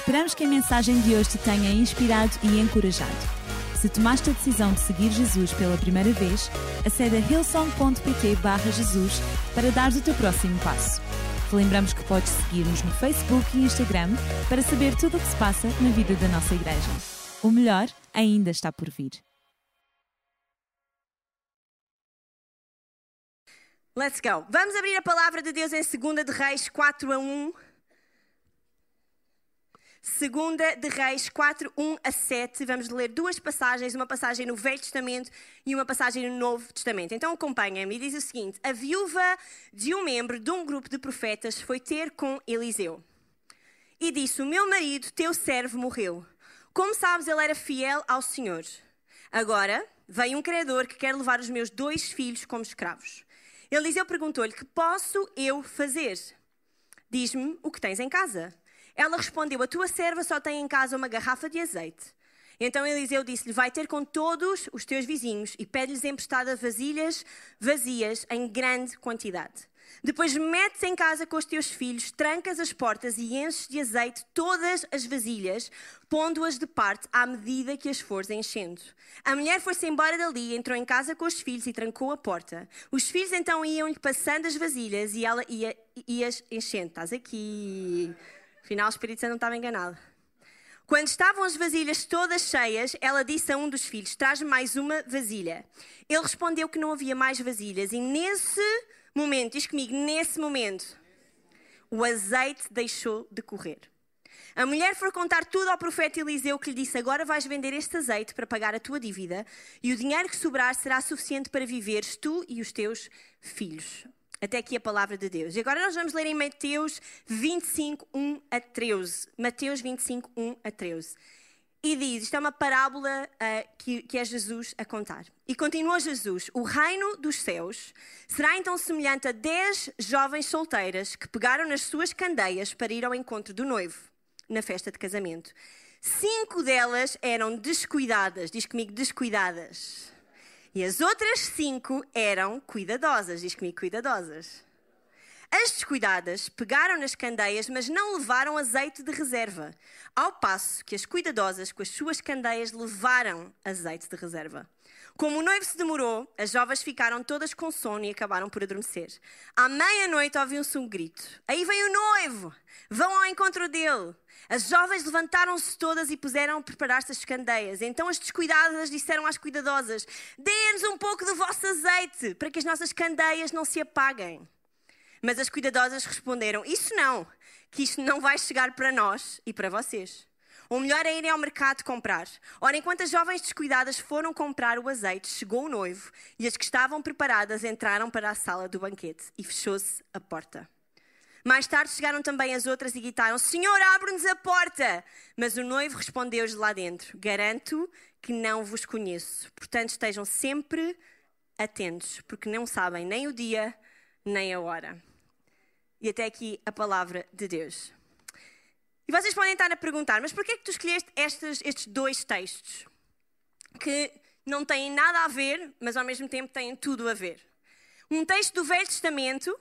Esperamos que a mensagem de hoje te tenha inspirado e encorajado. Se tomaste a decisão de seguir Jesus pela primeira vez, acede a hillsong.pt Jesus para dar o teu próximo passo. Te lembramos que podes seguir-nos no Facebook e Instagram para saber tudo o que se passa na vida da nossa igreja. O melhor ainda está por vir. Let's go. Vamos abrir a palavra de Deus em 2 de Reis 4 a 1. Segunda de Reis 4, 1 a 7. Vamos ler duas passagens, uma passagem no Velho Testamento e uma passagem no Novo Testamento. Então acompanha-me e diz o seguinte: A viúva de um membro de um grupo de profetas foi ter com Eliseu e disse: O meu marido, teu servo, morreu. Como sabes, ele era fiel ao Senhor. Agora vem um credor que quer levar os meus dois filhos como escravos. Eliseu perguntou-lhe: Que posso eu fazer? Diz-me o que tens em casa. Ela respondeu: A tua serva só tem em casa uma garrafa de azeite. Então Eliseu disse-lhe: Vai ter com todos os teus vizinhos e pede-lhes emprestada vasilhas vazias em grande quantidade. Depois metes em casa com os teus filhos, trancas as portas e enches de azeite todas as vasilhas, pondo-as de parte à medida que as fores enchendo. A mulher foi-se embora dali, entrou em casa com os filhos e trancou a porta. Os filhos então iam-lhe passando as vasilhas e ela ia, ia enchendo. Estás aqui. Afinal, o Espírito Santo não estava enganado. Quando estavam as vasilhas todas cheias, ela disse a um dos filhos: Traz-me mais uma vasilha. Ele respondeu que não havia mais vasilhas, e nesse momento, diz comigo, nesse momento, o azeite deixou de correr. A mulher foi contar tudo ao profeta Eliseu, que lhe disse: Agora vais vender este azeite para pagar a tua dívida, e o dinheiro que sobrar será suficiente para viveres tu e os teus filhos. Até aqui a palavra de Deus. E agora nós vamos ler em Mateus 25, 1 a 13. Mateus 25, 1 a 13. E diz: isto é uma parábola uh, que, que é Jesus a contar. E continua Jesus: O reino dos céus será então semelhante a dez jovens solteiras que pegaram nas suas candeias para ir ao encontro do noivo na festa de casamento. Cinco delas eram descuidadas, diz comigo, descuidadas. E as outras cinco eram cuidadosas. Diz comigo, cuidadosas. As descuidadas pegaram nas candeias, mas não levaram azeite de reserva, ao passo que as cuidadosas, com as suas candeias, levaram azeite de reserva. Como o noivo se demorou, as jovens ficaram todas com sono e acabaram por adormecer. À meia-noite ouviu-se um grito: Aí vem o noivo! Vão ao encontro dele! As jovens levantaram-se todas e puseram a preparar-se as candeias. Então as descuidadas disseram às cuidadosas: Dê-nos um pouco do vosso azeite, para que as nossas candeias não se apaguem. Mas as cuidadosas responderam: Isso não, que isto não vai chegar para nós e para vocês. O melhor é irem ao mercado comprar. Ora, enquanto as jovens descuidadas foram comprar o azeite, chegou o noivo e as que estavam preparadas entraram para a sala do banquete e fechou-se a porta. Mais tarde chegaram também as outras e gritaram: Senhor, abre-nos a porta! Mas o noivo respondeu-lhes lá dentro: Garanto que não vos conheço. Portanto, estejam sempre atentos, porque não sabem nem o dia nem a hora. E até aqui a palavra de Deus. E vocês podem estar a perguntar: mas porquê é que tu escolheste estes, estes dois textos que não têm nada a ver, mas ao mesmo tempo têm tudo a ver? Um texto do Velho Testamento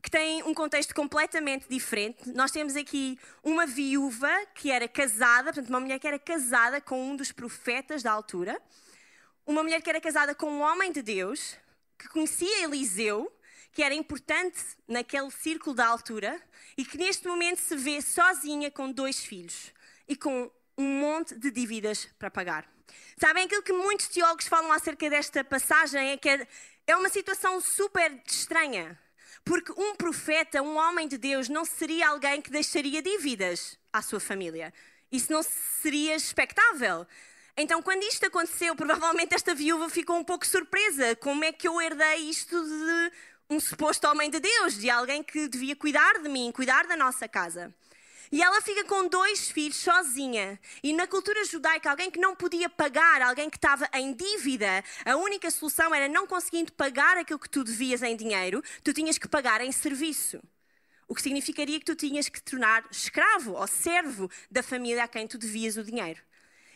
que tem um contexto completamente diferente. Nós temos aqui uma viúva que era casada, portanto, uma mulher que era casada com um dos profetas da altura, uma mulher que era casada com um homem de Deus, que conhecia Eliseu, que era importante naquele círculo da altura, e que neste momento se vê sozinha com dois filhos e com um monte de dívidas para pagar. Sabem aquilo que muitos teólogos falam acerca desta passagem é que é uma situação super estranha. Porque um profeta, um homem de Deus, não seria alguém que deixaria dívidas à sua família. Isso não seria expectável. Então, quando isto aconteceu, provavelmente esta viúva ficou um pouco surpresa. Como é que eu herdei isto de um suposto homem de Deus, de alguém que devia cuidar de mim, cuidar da nossa casa? E ela fica com dois filhos sozinha. E na cultura judaica, alguém que não podia pagar, alguém que estava em dívida, a única solução era não conseguindo pagar aquilo que tu devias em dinheiro, tu tinhas que pagar em serviço. O que significaria que tu tinhas que tornar escravo ou servo da família a quem tu devias o dinheiro.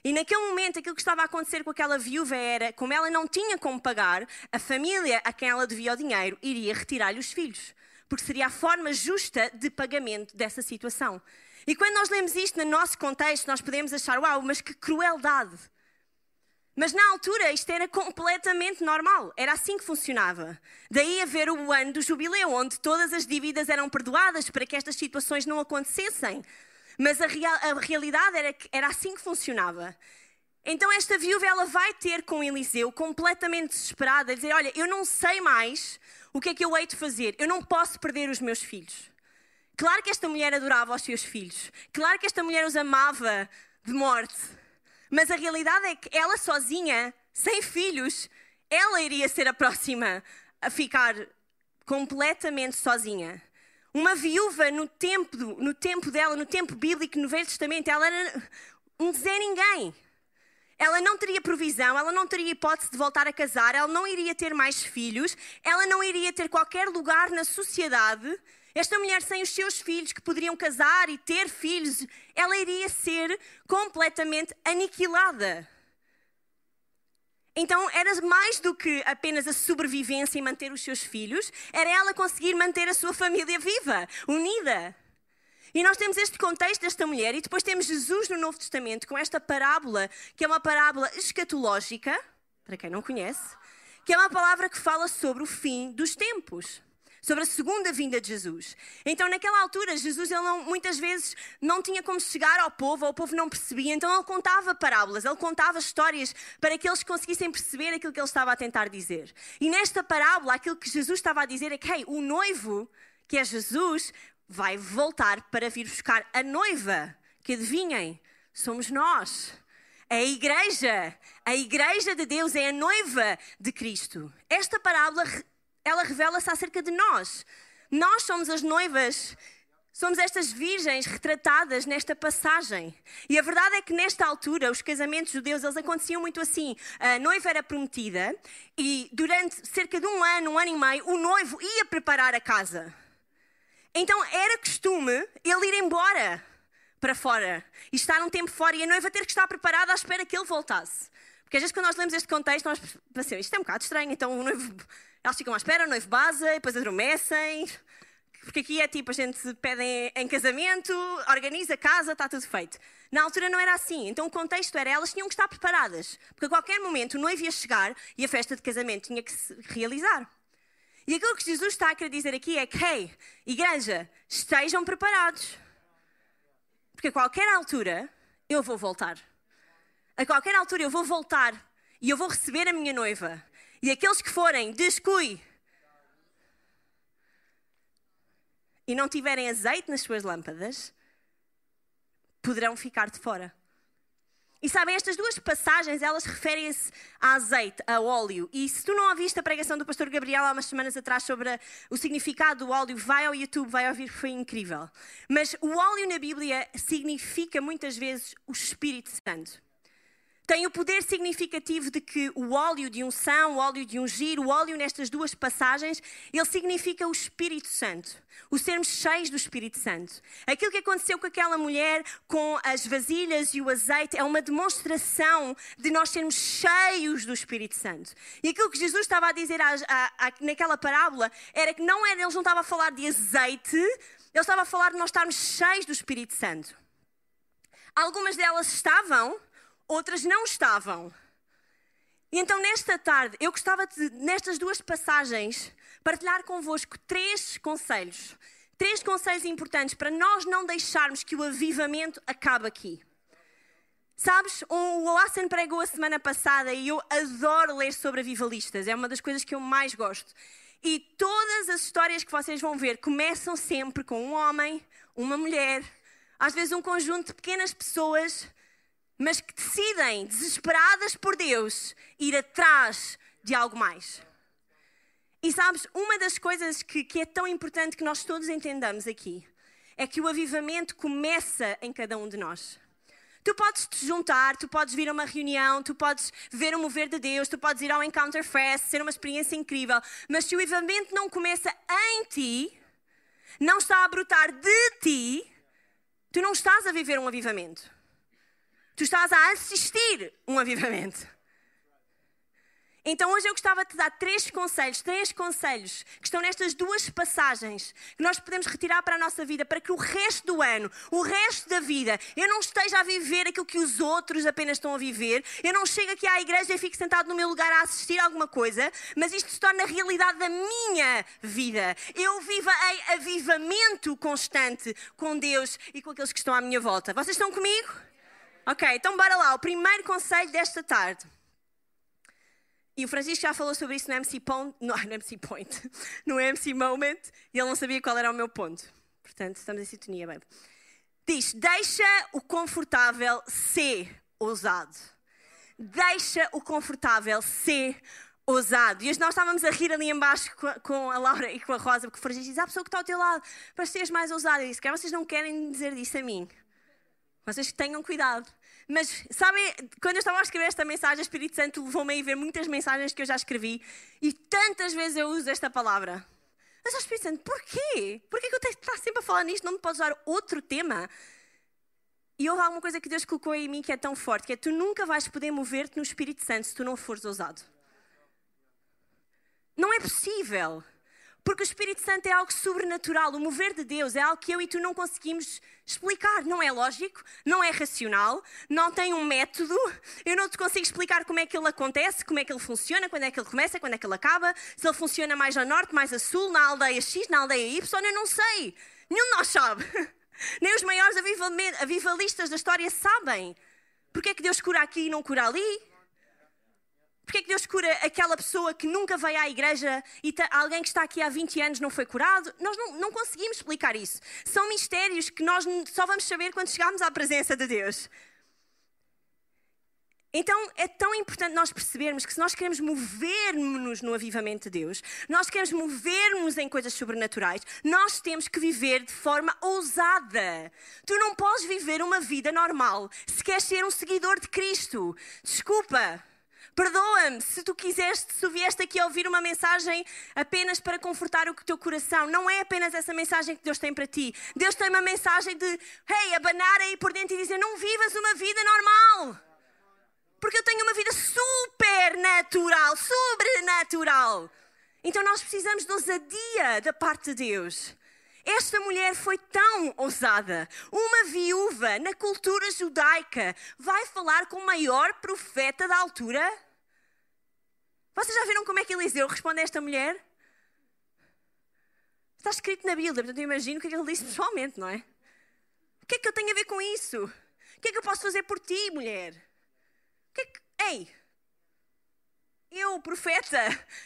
E naquele momento, aquilo que estava a acontecer com aquela viúva era, como ela não tinha como pagar, a família a quem ela devia o dinheiro iria retirar-lhe os filhos porque seria a forma justa de pagamento dessa situação. E quando nós lemos isto no nosso contexto, nós podemos achar, uau, mas que crueldade. Mas na altura isto era completamente normal, era assim que funcionava. Daí haver o ano do jubileu, onde todas as dívidas eram perdoadas para que estas situações não acontecessem. Mas a, real, a realidade era que era assim que funcionava. Então esta viúva ela vai ter com Eliseu completamente desesperada, a dizer: Olha, eu não sei mais o que é que eu hei de fazer, eu não posso perder os meus filhos. Claro que esta mulher adorava os seus filhos, claro que esta mulher os amava de morte. Mas a realidade é que ela sozinha, sem filhos, ela iria ser a próxima a ficar completamente sozinha. Uma viúva no tempo, no tempo dela, no tempo bíblico, no Velho Testamento, ela era um Zé Ninguém. Ela não teria provisão, ela não teria hipótese de voltar a casar, ela não iria ter mais filhos, ela não iria ter qualquer lugar na sociedade esta mulher sem os seus filhos, que poderiam casar e ter filhos, ela iria ser completamente aniquilada. Então era mais do que apenas a sobrevivência e manter os seus filhos, era ela conseguir manter a sua família viva, unida. E nós temos este contexto desta mulher, e depois temos Jesus no Novo Testamento com esta parábola, que é uma parábola escatológica, para quem não conhece, que é uma palavra que fala sobre o fim dos tempos sobre a segunda vinda de Jesus. Então, naquela altura, Jesus ele não, muitas vezes não tinha como chegar ao povo, ou o povo não percebia, então ele contava parábolas, ele contava histórias para que eles conseguissem perceber aquilo que ele estava a tentar dizer. E nesta parábola, aquilo que Jesus estava a dizer é que hey, o noivo, que é Jesus, vai voltar para vir buscar a noiva, que adivinhem, somos nós. A igreja, a igreja de Deus é a noiva de Cristo. Esta parábola ela revela-se acerca de nós. Nós somos as noivas, somos estas virgens retratadas nesta passagem. E a verdade é que nesta altura os casamentos judeus eles aconteciam muito assim. A noiva era prometida e durante cerca de um ano, um ano e meio, o noivo ia preparar a casa. Então era costume ele ir embora para fora e estar um tempo fora e a noiva ter que estar preparada à espera que ele voltasse. Porque às vezes quando nós lemos este contexto, nós pensamos, isto é um bocado estranho, então o noivo elas ficam à espera, o noivo base, depois adormecem. Porque aqui é tipo, a gente pede em, casamento, organiza a casa, está tudo feito. Na altura não era assim. Então o contexto era elas tinham que estar preparadas. Porque a qualquer momento o noivo ia chegar e a festa de casamento tinha que se realizar. E aquilo que Jesus está a querer dizer aqui é que, hey, igreja, estejam preparados. Porque a qualquer altura eu vou voltar. A qualquer altura eu vou voltar e eu vou receber a minha noiva. E aqueles que forem descui e não tiverem azeite nas suas lâmpadas, poderão ficar de fora. E sabem, estas duas passagens, elas referem-se a azeite, a óleo. E se tu não ouviste a pregação do pastor Gabriel há umas semanas atrás sobre o significado do óleo, vai ao YouTube, vai ouvir, foi incrível. Mas o óleo na Bíblia significa muitas vezes o Espírito Santo tem o poder significativo de que o óleo de unção, o óleo de ungir, o óleo nestas duas passagens, ele significa o Espírito Santo. O sermos cheios do Espírito Santo. Aquilo que aconteceu com aquela mulher, com as vasilhas e o azeite, é uma demonstração de nós sermos cheios do Espírito Santo. E aquilo que Jesus estava a dizer naquela parábola era que não era, ele não estava a falar de azeite, ele estava a falar de nós estarmos cheios do Espírito Santo. Algumas delas estavam, outras não estavam. E então, nesta tarde, eu gostava de, nestas duas passagens, partilhar convosco três conselhos. Três conselhos importantes para nós não deixarmos que o avivamento acabe aqui. Sabes, o Oasen pregou a semana passada e eu adoro ler sobre avivalistas, é uma das coisas que eu mais gosto. E todas as histórias que vocês vão ver começam sempre com um homem, uma mulher, às vezes um conjunto de pequenas pessoas mas que decidem, desesperadas por Deus, ir atrás de algo mais. E sabes, uma das coisas que, que é tão importante que nós todos entendamos aqui é que o avivamento começa em cada um de nós. Tu podes te juntar, tu podes vir a uma reunião, tu podes ver o mover de Deus, tu podes ir ao Encounter Fest, ser uma experiência incrível, mas se o avivamento não começa em ti, não está a brotar de ti, tu não estás a viver um avivamento. Tu estás a assistir um avivamento. Então hoje eu gostava de te dar três conselhos, três conselhos que estão nestas duas passagens que nós podemos retirar para a nossa vida, para que o resto do ano, o resto da vida, eu não esteja a viver aquilo que os outros apenas estão a viver. Eu não chego aqui à igreja e fico sentado no meu lugar a assistir alguma coisa, mas isto se torna a realidade da minha vida. Eu vivo em avivamento constante com Deus e com aqueles que estão à minha volta. Vocês estão comigo? Ok, então bora lá. O primeiro conselho desta tarde e o Francisco já falou sobre isso no MC Point, no, no MC Point, no MC Moment, e ele não sabia qual era o meu ponto. Portanto, estamos em sintonia, bem. Diz: deixa o confortável ser ousado. Deixa o confortável ser ousado. E hoje nós estávamos a rir ali embaixo com a Laura e com a Rosa, porque o Francisco diz: a pessoa que está ao teu lado, para seres mais ousado. E disse: vocês não querem dizer disso a mim. Vocês tenham cuidado. Mas, sabem, quando eu estava a escrever esta mensagem, o Espírito Santo levou-me a ver muitas mensagens que eu já escrevi e tantas vezes eu uso esta palavra. Mas, o Espírito Santo, porquê? Porquê que eu tenho que estar sempre a falar nisto? Não me podes usar outro tema? E houve alguma coisa que Deus colocou em mim que é tão forte, que é tu nunca vais poder mover-te no Espírito Santo se tu não fores ousado. Não é possível. Porque o Espírito Santo é algo sobrenatural. O mover de Deus é algo que eu e tu não conseguimos explicar. Não é lógico, não é racional, não tem um método. Eu não te consigo explicar como é que ele acontece, como é que ele funciona, quando é que ele começa, quando é que ele acaba, se ele funciona mais a norte, mais a sul, na aldeia X, na aldeia Y. Eu não sei. Nenhum de nós sabe. Nem os maiores avivalistas da história sabem. Porque é que Deus cura aqui e não cura ali? Porque é que Deus cura aquela pessoa que nunca veio à igreja e alguém que está aqui há 20 anos não foi curado? Nós não, não conseguimos explicar isso. São mistérios que nós só vamos saber quando chegarmos à presença de Deus. Então é tão importante nós percebermos que se nós queremos mover-nos no avivamento de Deus, nós queremos mover-nos em coisas sobrenaturais, nós temos que viver de forma ousada. Tu não podes viver uma vida normal se queres ser um seguidor de Cristo. Desculpa. Perdoa-me se tu quiseste, se vieste aqui a ouvir uma mensagem apenas para confortar o teu coração. Não é apenas essa mensagem que Deus tem para ti. Deus tem uma mensagem de, hey, abanar aí por dentro e dizer: não vivas uma vida normal. Porque eu tenho uma vida super natural, sobrenatural. Então nós precisamos de ousadia da parte de Deus. Esta mulher foi tão ousada. Uma viúva na cultura judaica vai falar com o maior profeta da altura? Vocês já viram como é que Eliseu responde a esta mulher? Está escrito na Bíblia, portanto eu imagino o que é que ele disse pessoalmente, não é? O que é que eu tenho a ver com isso? O que é que eu posso fazer por ti, mulher? O que é que... Ei! Eu, profeta,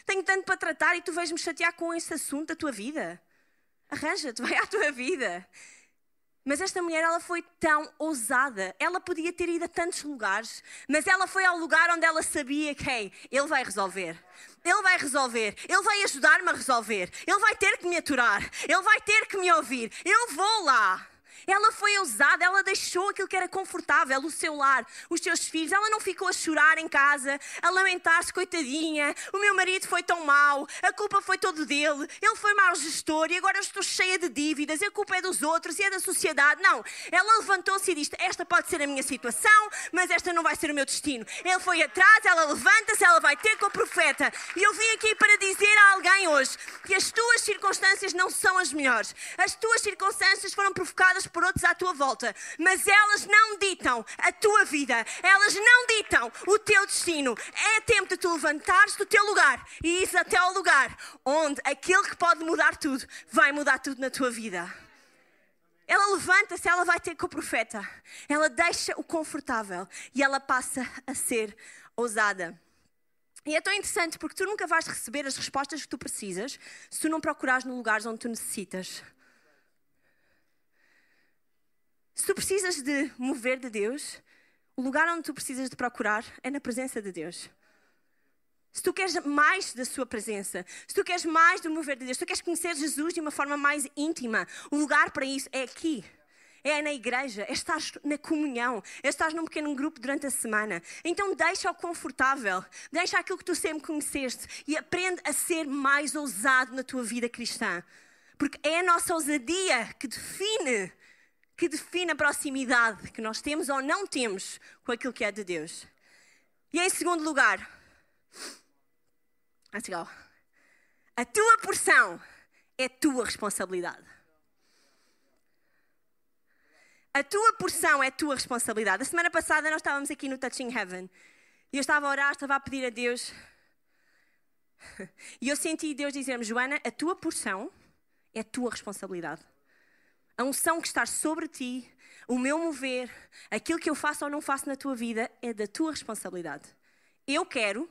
tenho tanto para tratar e tu vais-me chatear com esse assunto da tua vida? Arranja-te, vai à tua vida. Mas esta mulher, ela foi tão ousada. Ela podia ter ido a tantos lugares, mas ela foi ao lugar onde ela sabia que, ele vai resolver. Ele vai resolver. Ele vai ajudar-me a resolver. Ele vai ter que me aturar. Ele vai ter que me ouvir. Eu vou lá. Ela foi ousada, ela deixou aquilo que era confortável, o seu lar, os seus filhos. Ela não ficou a chorar em casa, a lamentar-se, coitadinha. O meu marido foi tão mau, a culpa foi todo dele, ele foi mau gestor e agora eu estou cheia de dívidas, a culpa é dos outros e é da sociedade. Não, ela levantou-se e disse: Esta pode ser a minha situação, mas esta não vai ser o meu destino. Ele foi atrás, ela levanta-se, ela vai ter com o profeta. E eu vim aqui para dizer a alguém hoje que as tuas circunstâncias não são as melhores. As tuas circunstâncias foram provocadas por outros à tua volta, mas elas não ditam a tua vida, elas não ditam o teu destino. É tempo de tu levantares do teu lugar e ir até ao lugar onde aquele que pode mudar tudo vai mudar tudo na tua vida. Ela levanta-se, ela vai ter com o profeta. Ela deixa o confortável e ela passa a ser ousada. E é tão interessante porque tu nunca vais receber as respostas que tu precisas se tu não procurares no lugar onde tu necessitas. Se tu precisas de mover de Deus, o lugar onde tu precisas de procurar é na presença de Deus. Se tu queres mais da sua presença, se tu queres mais do mover de Deus, se tu queres conhecer Jesus de uma forma mais íntima, o lugar para isso é aqui. É na igreja, é estar na comunhão, é estar num pequeno grupo durante a semana. Então deixa o confortável, deixa aquilo que tu sempre conheceste e aprende a ser mais ousado na tua vida cristã. Porque é a nossa ousadia que define que define a proximidade que nós temos ou não temos com aquilo que é de Deus. E em segundo lugar, Let's go. A tua porção é tua responsabilidade. A tua porção é tua responsabilidade. A semana passada nós estávamos aqui no Touching Heaven e eu estava a orar, estava a pedir a Deus. E eu senti Deus dizer-me: Joana, a tua porção é tua responsabilidade. A unção que está sobre ti, o meu mover, aquilo que eu faço ou não faço na tua vida é da tua responsabilidade. Eu quero,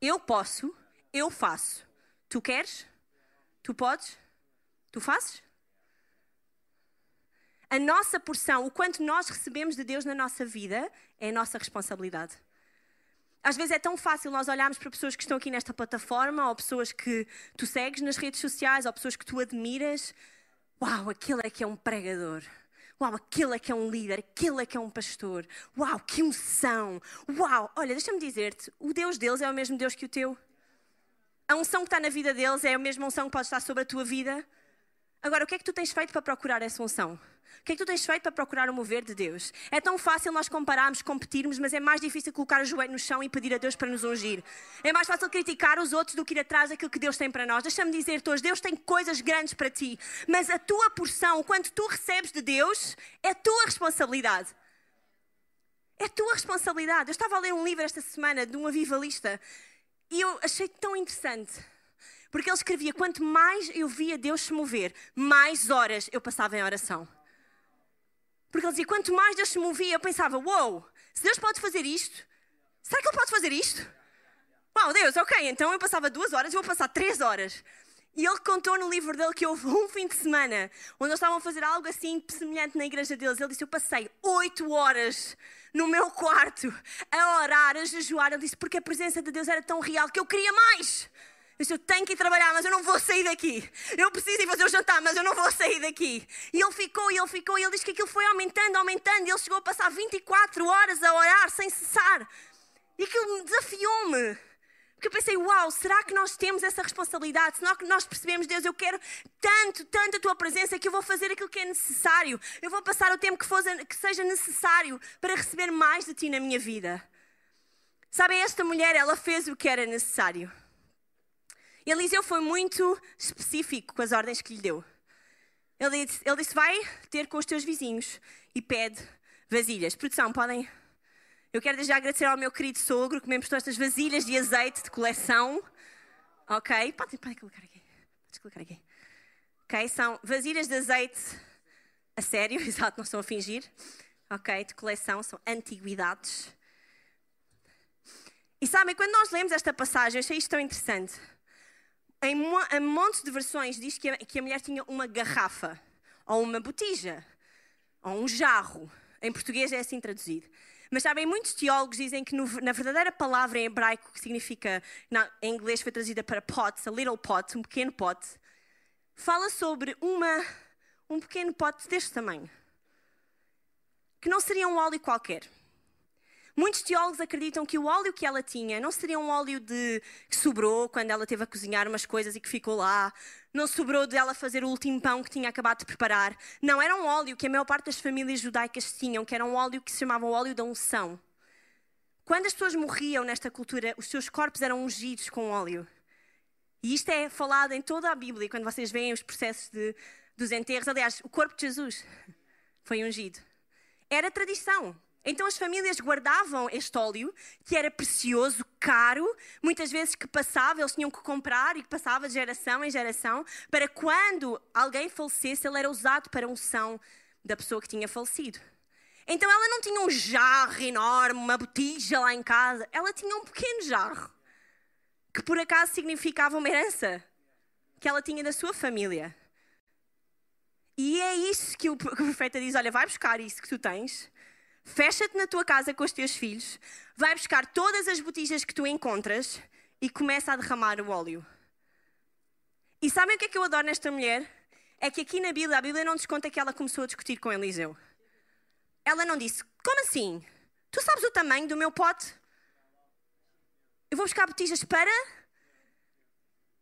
eu posso, eu faço. Tu queres? Tu podes? Tu fazes? A nossa porção, o quanto nós recebemos de Deus na nossa vida, é a nossa responsabilidade. Às vezes é tão fácil nós olharmos para pessoas que estão aqui nesta plataforma, ou pessoas que tu segues nas redes sociais, ou pessoas que tu admiras. Uau, aquele é que é um pregador. Uau, aquele é que é um líder, aquele é que é um pastor. Uau, que unção. Uau, olha, deixa-me dizer-te, o Deus deles é o mesmo Deus que o teu. A unção que está na vida deles é a mesma unção que pode estar sobre a tua vida. Agora, o que é que tu tens feito para procurar essa unção? O que é que tu tens feito para procurar o mover de Deus? É tão fácil nós compararmos, competirmos, mas é mais difícil colocar o joelho no chão e pedir a Deus para nos ungir. É mais fácil criticar os outros do que ir atrás daquilo que Deus tem para nós. Deixa-me dizer-te hoje, Deus tem coisas grandes para ti, mas a tua porção, o quanto tu recebes de Deus, é tua responsabilidade. É tua responsabilidade. Eu estava a ler um livro esta semana de um avivalista e eu achei tão interessante. Porque ele escrevia: quanto mais eu via Deus se mover, mais horas eu passava em oração. Porque ele dizia: quanto mais Deus se movia, eu pensava: uou, wow, se Deus pode fazer isto, será que Ele pode fazer isto? Uau, Deus, ok, então eu passava duas horas, eu vou passar três horas. E ele contou no livro dele que houve um fim de semana onde eles estavam a fazer algo assim semelhante na igreja deles. Ele disse: Eu passei oito horas no meu quarto a orar, a jejuar. Ele disse: Porque a presença de Deus era tão real que eu queria mais. Disse, eu tenho que ir trabalhar, mas eu não vou sair daqui. Eu preciso ir fazer o jantar, mas eu não vou sair daqui. E ele ficou, e ele ficou, e ele disse que aquilo foi aumentando, aumentando, e ele chegou a passar 24 horas a orar sem cessar. E aquilo desafiou-me. Porque eu pensei, uau, será que nós temos essa responsabilidade? Será que nós percebemos, Deus, eu quero tanto, tanto a tua presença que eu vou fazer aquilo que é necessário. Eu vou passar o tempo que, for, que seja necessário para receber mais de ti na minha vida. Sabem, esta mulher, ela fez o que era necessário. Eliseu foi muito específico com as ordens que lhe deu. Ele disse, ele disse: Vai ter com os teus vizinhos e pede vasilhas. Produção, podem. Eu quero desde já agradecer ao meu querido sogro que me emprestou estas vasilhas de azeite de coleção. Ok? Pode, pode colocar aqui. Pode colocar aqui. Ok? São vasilhas de azeite a sério, exato, não estou a fingir. Ok? De coleção, são antiguidades. E sabem, quando nós lemos esta passagem, eu achei isto tão interessante em, em montes de versões diz que a, que a mulher tinha uma garrafa, ou uma botija, ou um jarro. Em português é assim traduzido. Mas sabem, muitos teólogos dizem que no, na verdadeira palavra em hebraico, que significa, em inglês foi traduzida para pot, a little pot, um pequeno pote, fala sobre uma, um pequeno pote deste tamanho. Que não seria um óleo qualquer. Muitos teólogos acreditam que o óleo que ela tinha não seria um óleo de que sobrou quando ela teve a cozinhar umas coisas e que ficou lá. Não sobrou dela fazer o último pão que tinha acabado de preparar. Não, era um óleo que a maior parte das famílias judaicas tinham, que era um óleo que se chamava óleo da unção. Quando as pessoas morriam nesta cultura, os seus corpos eram ungidos com óleo. E isto é falado em toda a Bíblia, quando vocês veem os processos de, dos enterros. Aliás, o corpo de Jesus foi ungido. Era tradição. Então as famílias guardavam este óleo, que era precioso, caro, muitas vezes que passava, eles tinham que comprar e que passava de geração em geração, para quando alguém falecesse, ele era usado para a unção da pessoa que tinha falecido. Então ela não tinha um jarro enorme, uma botija lá em casa, ela tinha um pequeno jarro, que por acaso significava uma herança que ela tinha da sua família. E é isso que o profeta diz: olha, vai buscar isso que tu tens fecha-te na tua casa com os teus filhos, vai buscar todas as botijas que tu encontras e começa a derramar o óleo. E sabem o que é que eu adoro nesta mulher? É que aqui na Bíblia, a Bíblia não nos conta que ela começou a discutir com Eliseu. Ela não disse, como assim? Tu sabes o tamanho do meu pote? Eu vou buscar botijas para.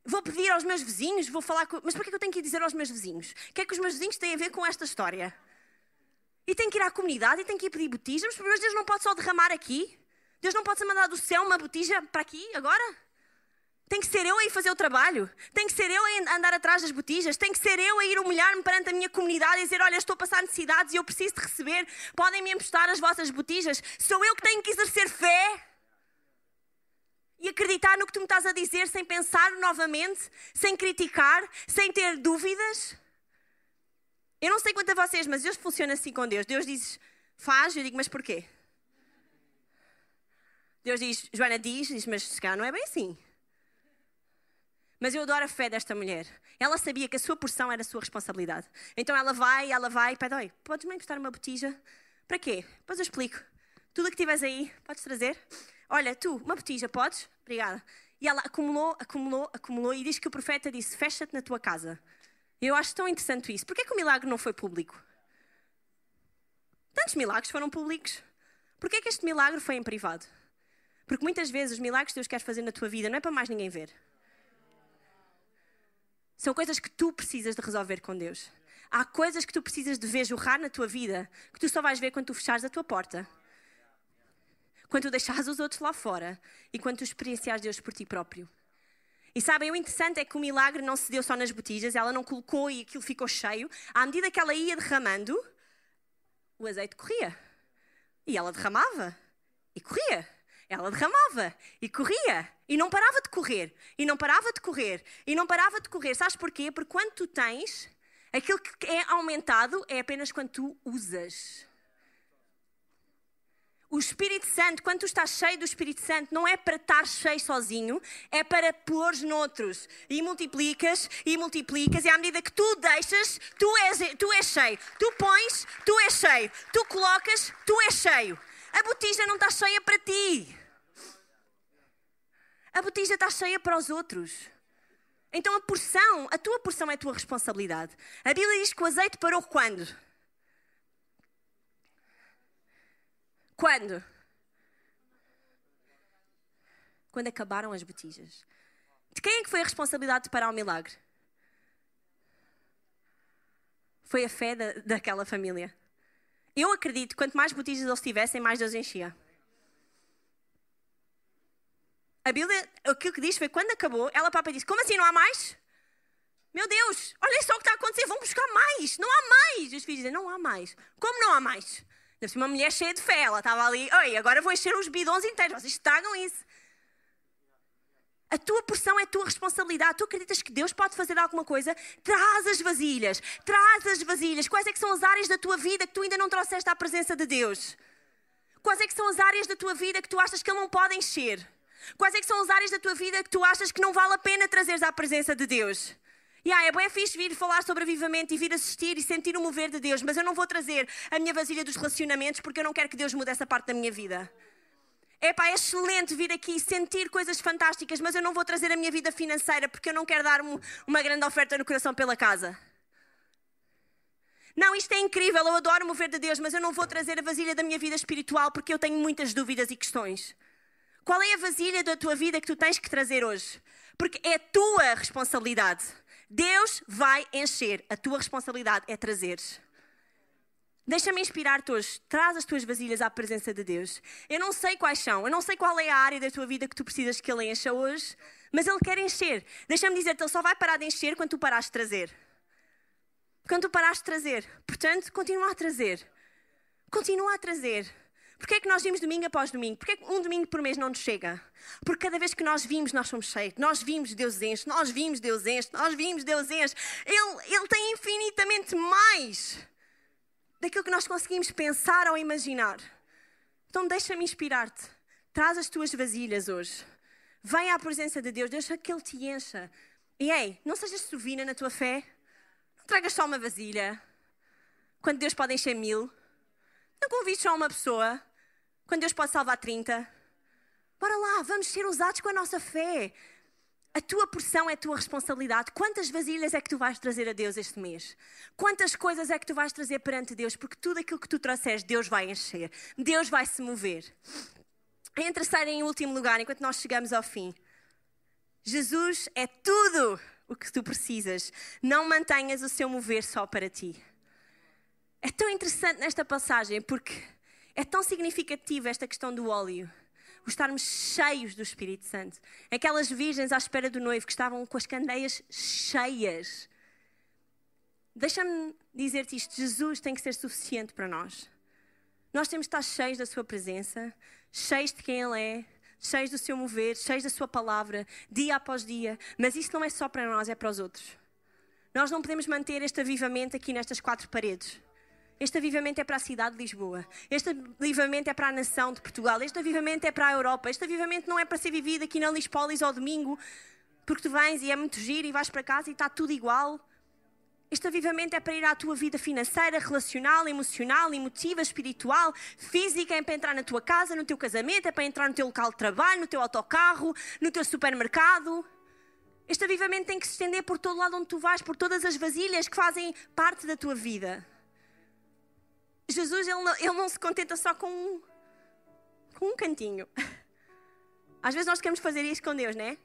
Vou pedir aos meus vizinhos, vou falar com. Mas para que eu tenho que ir dizer aos meus vizinhos? O que é que os meus vizinhos têm a ver com esta história? E tem que ir à comunidade e tem que ir pedir botijas. Mas Deus não pode só derramar aqui. Deus não pode ser mandar do céu uma botija para aqui, agora? Tem que ser eu a ir fazer o trabalho. Tem que ser eu a andar atrás das botijas. Tem que ser eu a ir humilhar-me perante a minha comunidade e dizer: Olha, estou a passar necessidades e eu preciso de receber. Podem me emprestar as vossas botijas. Sou eu que tenho que exercer fé e acreditar no que tu me estás a dizer sem pensar novamente, sem criticar, sem ter dúvidas. Eu não sei quanto a vocês, mas Deus funciona assim com Deus. Deus diz: Faz, eu digo: Mas porquê? Deus diz: Joana diz, diz Mas se calhar não é bem assim. Mas eu adoro a fé desta mulher. Ela sabia que a sua porção era a sua responsabilidade. Então ela vai, ela vai, pede, oi, podes-me emprestar uma botija? Para quê? Depois eu explico. Tudo o que tiveres aí, podes trazer? Olha, tu, uma botija, podes? Obrigada. E ela acumulou, acumulou, acumulou e diz que o profeta disse, fecha-te na tua casa. Eu acho tão interessante isso. Porquê que o milagre não foi público? Tantos milagres foram públicos. Porquê que este milagre foi em privado? Porque muitas vezes os milagres que Deus quer fazer na tua vida não é para mais ninguém ver. São coisas que tu precisas de resolver com Deus. Há coisas que tu precisas de ver jorrar na tua vida que tu só vais ver quando tu fechares a tua porta. Quando tu deixares os outros lá fora e quando tu experienciares Deus por ti próprio. E sabem, o interessante é que o milagre não se deu só nas botijas, ela não colocou e aquilo ficou cheio. À medida que ela ia derramando, o azeite corria. E ela derramava e corria. Ela derramava e corria e não parava de correr e não parava de correr e não parava de correr. Sabes porquê? Porque quando tu tens, aquilo que é aumentado é apenas quando tu usas. O Espírito Santo, quando tu estás cheio do Espírito Santo, não é para estar cheio sozinho, é para pôr noutros. E multiplicas, e multiplicas, e à medida que tu deixas, tu és, tu és cheio. Tu pões, tu és cheio. Tu colocas, tu és cheio. A botija não está cheia para ti. A botija está cheia para os outros. Então a porção, a tua porção é a tua responsabilidade. A Bíblia diz que o azeite parou quando? Quando? Quando acabaram as botijas. De quem é que foi a responsabilidade de parar o milagre? Foi a fé da, daquela família. Eu acredito que quanto mais botijas eles tivessem, mais Deus enchia. A Bíblia, aquilo que diz foi quando acabou, ela própria disse: Como assim não há mais? Meu Deus, olha só o que está a acontecer, vamos buscar mais, não há mais. E os filhos dizem: Não há mais. Como não há mais? Deve ser uma mulher cheia de fé, ela estava ali, oi, agora vou encher os bidões inteiros, vocês estragam isso. A tua porção é a tua responsabilidade. Tu acreditas que Deus pode fazer alguma coisa? Traz as vasilhas, traz as vasilhas. Quais é que são as áreas da tua vida que tu ainda não trouxeste à presença de Deus? Quais é que são as áreas da tua vida que tu achas que Ele não pode encher? Quais é que são as áreas da tua vida que tu achas que não vale a pena trazeres à presença de Deus? Yeah, é bem fixe vir falar sobre avivamento e vir assistir e sentir o mover de Deus, mas eu não vou trazer a minha vasilha dos relacionamentos porque eu não quero que Deus mude essa parte da minha vida. É pá, é excelente vir aqui e sentir coisas fantásticas, mas eu não vou trazer a minha vida financeira porque eu não quero dar uma grande oferta no coração pela casa. Não, isto é incrível, eu adoro mover de Deus, mas eu não vou trazer a vasilha da minha vida espiritual porque eu tenho muitas dúvidas e questões. Qual é a vasilha da tua vida que tu tens que trazer hoje? Porque é tua responsabilidade. Deus vai encher. A tua responsabilidade é trazer. Deixa-me inspirar-te hoje. Traz as tuas vasilhas à presença de Deus. Eu não sei quais são, eu não sei qual é a área da tua vida que tu precisas que Ele encha hoje, mas Ele quer encher. Deixa-me dizer-te, Ele só vai parar de encher quando tu parares de trazer. Quando tu parares de trazer. Portanto, continua a trazer. Continua a trazer. Porquê é que nós vimos domingo após domingo? Porquê é que um domingo por mês não nos chega? Porque cada vez que nós vimos, nós somos cheios. Nós vimos Deus enche, nós vimos Deus enche, nós vimos Deus enche. Ele, ele tem infinitamente mais daquilo que nós conseguimos pensar ou imaginar. Então deixa-me inspirar-te. Traz as tuas vasilhas hoje. Vem à presença de Deus, deixa que Ele te encha. E ei, não sejas sovina na tua fé. Não tragas só uma vasilha. Quando Deus pode encher mil. Não convides só uma pessoa. Quando Deus pode salvar 30? Bora lá, vamos ser usados com a nossa fé. A tua porção é a tua responsabilidade. Quantas vasilhas é que tu vais trazer a Deus este mês? Quantas coisas é que tu vais trazer perante Deus? Porque tudo aquilo que tu trouxeres, Deus vai encher. Deus vai se mover. Em terceiro e em último lugar, enquanto nós chegamos ao fim, Jesus é tudo o que tu precisas. Não mantenhas o seu mover só para ti. É tão interessante nesta passagem porque é tão significativa esta questão do óleo. o estarmos cheios do Espírito Santo. Aquelas virgens à espera do noivo que estavam com as candeias cheias. Deixa-me dizer-te isto: Jesus tem que ser suficiente para nós. Nós temos que estar cheios da Sua presença, cheios de quem Ele é, cheios do Seu mover, cheios da Sua palavra, dia após dia. Mas isso não é só para nós, é para os outros. Nós não podemos manter este avivamento aqui nestas quatro paredes. Este avivamento é para a cidade de Lisboa. Este avivamento é para a nação de Portugal. Este avivamento é para a Europa. Este avivamento não é para ser vivido aqui na Lispolis ao domingo, porque tu vens e é muito giro e vais para casa e está tudo igual. Este avivamento é para ir à tua vida financeira, relacional, emocional, emotiva, espiritual, física, é para entrar na tua casa, no teu casamento, é para entrar no teu local de trabalho, no teu autocarro, no teu supermercado. Este avivamento tem que se estender por todo lado onde tu vais, por todas as vasilhas que fazem parte da tua vida. Jesus, ele não, ele não se contenta só com um, com um cantinho. Às vezes nós queremos fazer isso com Deus, não é?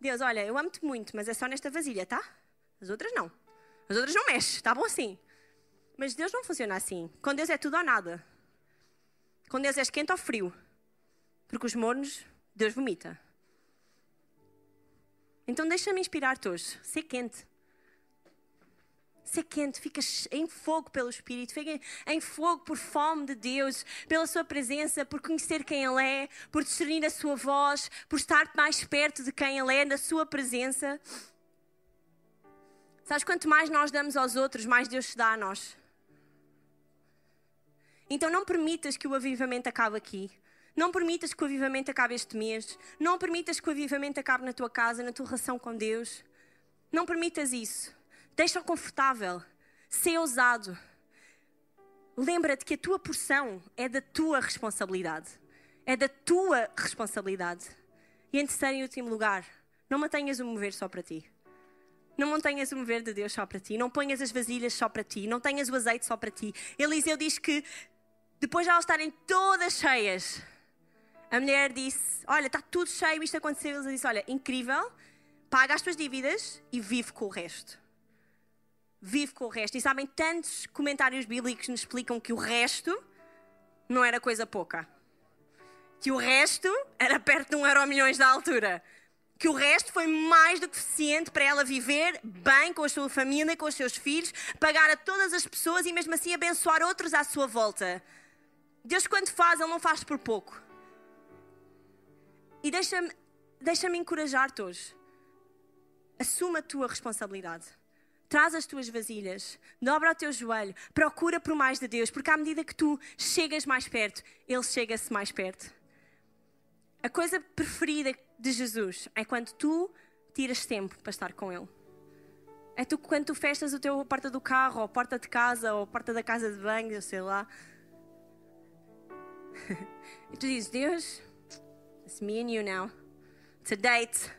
Deus, olha, eu amo-te muito, mas é só nesta vasilha, tá? As outras não. As outras não mexem, está bom assim. Mas Deus não funciona assim. Com Deus é tudo ou nada. Com Deus é quente ou frio. Porque os mornos, Deus vomita. Então deixa-me inspirar-te hoje. Ser quente. Ser quente, fica em fogo pelo Espírito, fica em fogo por fome de Deus, pela Sua presença, por conhecer quem Ele é, por discernir a Sua voz, por estar mais perto de quem Ele é, na Sua presença. Sabes, quanto mais nós damos aos outros, mais Deus te dá a nós. Então não permitas que o avivamento acabe aqui. Não permitas que o avivamento acabe este mês. Não permitas que o avivamento acabe na tua casa, na tua relação com Deus. Não permitas isso. Deixa-o confortável. Sê ousado. Lembra-te que a tua porção é da tua responsabilidade. É da tua responsabilidade. E em terceiro e último lugar, não mantenhas o mover só para ti. Não mantenhas o mover de Deus só para ti. Não ponhas as vasilhas só para ti. Não tenhas o azeite só para ti. Eliseu diz que depois de elas estarem todas cheias, a mulher disse: Olha, está tudo cheio, isto aconteceu. Ele disse: Olha, incrível, paga as tuas dívidas e vive com o resto. Vive com o resto. E sabem, tantos comentários bíblicos nos explicam que o resto não era coisa pouca. Que o resto era perto de um euro milhões da altura que o resto foi mais do que suficiente para ela viver bem com a sua família, com os seus filhos, pagar a todas as pessoas e mesmo assim abençoar outros à sua volta. Deus, quando faz, Ele não faz por pouco. E deixa-me deixa encorajar-te hoje. Assuma a tua responsabilidade. Traz as tuas vasilhas, dobra o teu joelho, procura por mais de Deus, porque à medida que tu chegas mais perto, Ele chega-se mais perto. A coisa preferida de Jesus é quando tu tiras tempo para estar com Ele. É tu, quando tu fechas o teu a porta do carro, ou a porta de casa, ou a porta da casa de banho, sei lá. e tu dizes, Deus, it's me and you now. It's a date.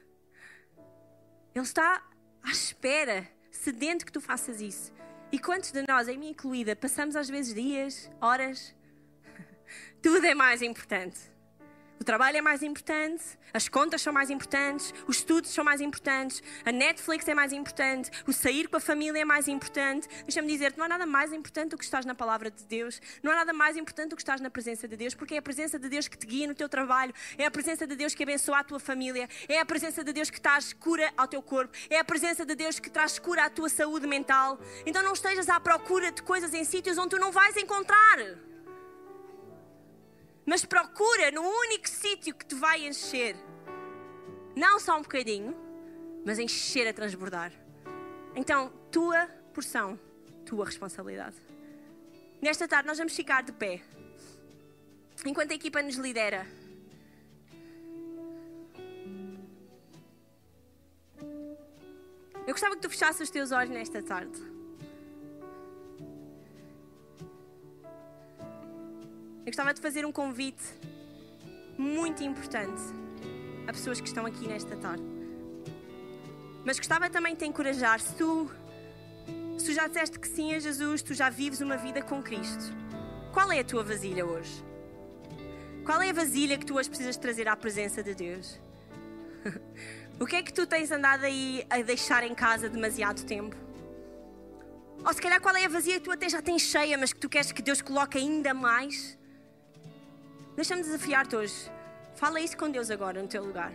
Ele está à espera, sedento que tu faças isso. E quantos de nós, em mim incluída, passamos às vezes dias, horas? Tudo é mais importante. O trabalho é mais importante, as contas são mais importantes, os estudos são mais importantes, a Netflix é mais importante, o sair com a família é mais importante. Deixa-me dizer-te, não há nada mais importante do que estás na palavra de Deus, não há nada mais importante do que estás na presença de Deus, porque é a presença de Deus que te guia no teu trabalho, é a presença de Deus que abençoa a tua família, é a presença de Deus que traz cura ao teu corpo, é a presença de Deus que traz cura à tua saúde mental. Então não estejas à procura de coisas em sítios onde tu não vais encontrar. Mas procura no único sítio que te vai encher. Não só um bocadinho, mas encher a transbordar. Então, tua porção, tua responsabilidade. Nesta tarde, nós vamos ficar de pé. Enquanto a equipa nos lidera. Eu gostava que tu fechasses os teus olhos nesta tarde. Eu gostava de fazer um convite muito importante a pessoas que estão aqui nesta tarde. Mas gostava também de te encorajar, se tu, se tu já disseste que sim a Jesus, tu já vives uma vida com Cristo. Qual é a tua vasilha hoje? Qual é a vasilha que tu hoje precisas trazer à presença de Deus? o que é que tu tens andado aí a deixar em casa demasiado tempo? Ou se calhar qual é a vasilha que tu até já tens cheia, mas que tu queres que Deus coloque ainda mais? Deixa-me desafiar-te hoje. Fala isso com Deus agora no teu lugar.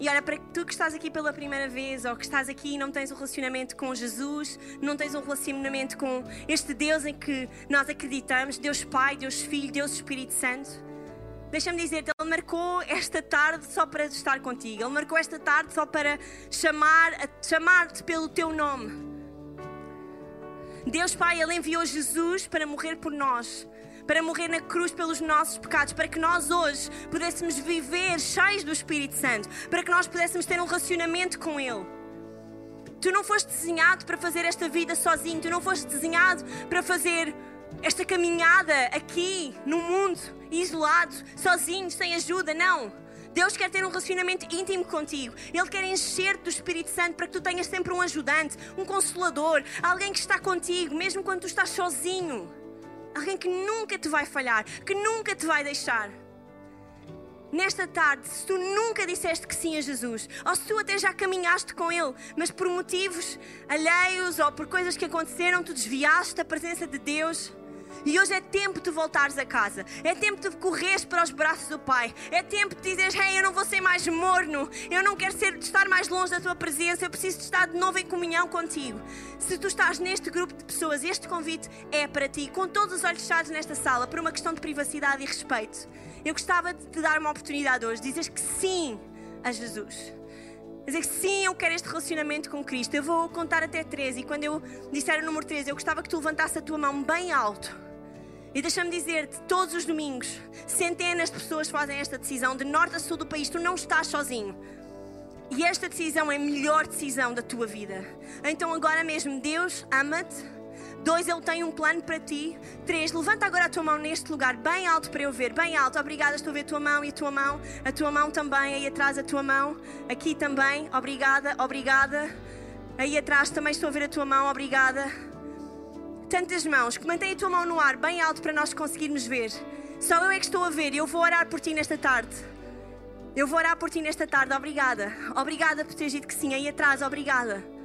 E olha, para tu que estás aqui pela primeira vez ou que estás aqui e não tens um relacionamento com Jesus, não tens um relacionamento com este Deus em que nós acreditamos, Deus Pai, Deus Filho, Deus Espírito Santo, deixa-me dizer-te, Ele marcou esta tarde só para estar contigo. Ele marcou esta tarde só para chamar, chamar-te pelo teu nome. Deus Pai, Ele enviou Jesus para morrer por nós para morrer na cruz pelos nossos pecados, para que nós hoje pudéssemos viver cheios do Espírito Santo, para que nós pudéssemos ter um relacionamento com Ele. Tu não foste desenhado para fazer esta vida sozinho, tu não foste desenhado para fazer esta caminhada aqui no mundo, isolado, sozinho, sem ajuda, não. Deus quer ter um relacionamento íntimo contigo. Ele quer encher-te do Espírito Santo para que tu tenhas sempre um ajudante, um consolador, alguém que está contigo, mesmo quando tu estás sozinho. Alguém que nunca te vai falhar, que nunca te vai deixar. Nesta tarde, se tu nunca disseste que sim a Jesus, ou se tu até já caminhaste com Ele, mas por motivos alheios ou por coisas que aconteceram, tu desviaste da presença de Deus, e hoje é tempo de voltares a casa. É tempo de correres para os braços do Pai. É tempo de dizeres: Hey, eu não vou ser mais morno. Eu não quero ser, estar mais longe da tua presença. Eu preciso de estar de novo em comunhão contigo. Se tu estás neste grupo de pessoas, este convite é para ti, com todos os olhos fechados nesta sala, por uma questão de privacidade e respeito. Eu gostava de te dar uma oportunidade hoje, dizeres que sim a Jesus dizer sim, eu quero este relacionamento com Cristo. Eu vou contar até 13 e quando eu disser o número 13, eu gostava que tu levantasse a tua mão bem alto. E deixa-me dizer-te, todos os domingos, centenas de pessoas fazem esta decisão, de norte a sul do país, tu não estás sozinho. E esta decisão é a melhor decisão da tua vida. Então agora mesmo, Deus ama-te. Dois, Ele tem um plano para ti. Três, levanta agora a tua mão neste lugar, bem alto para eu ver, bem alto. Obrigada, estou a ver a tua mão e a tua mão. A tua mão também, aí atrás a tua mão. Aqui também, obrigada, obrigada. Aí atrás também estou a ver a tua mão, obrigada tantas mãos, que mantém a tua mão no ar bem alto para nós conseguirmos ver. Só eu é que estou a ver e eu vou orar por ti nesta tarde. Eu vou orar por ti nesta tarde, obrigada. Obrigada por teres dito que sim, aí atrás, obrigada.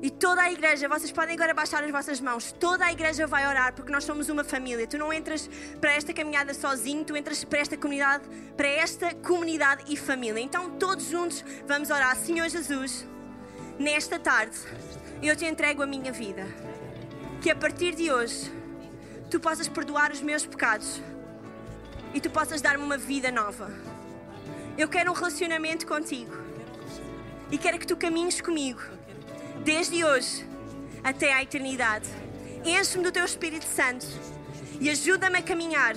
E toda a igreja, vocês podem agora baixar as vossas mãos, toda a igreja vai orar porque nós somos uma família. Tu não entras para esta caminhada sozinho, tu entras para esta comunidade, para esta comunidade e família. Então todos juntos vamos orar. Senhor Jesus, nesta tarde eu te entrego a minha vida que a partir de hoje tu possas perdoar os meus pecados e tu possas dar-me uma vida nova. Eu quero um relacionamento contigo e quero que tu caminhes comigo desde hoje até à eternidade. Enche-me do teu Espírito Santo e ajuda-me a caminhar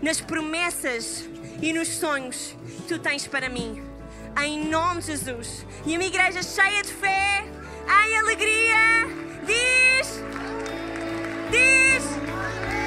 nas promessas e nos sonhos que tu tens para mim. Em nome de Jesus. E a minha igreja cheia de fé, em alegria, diz. Deus!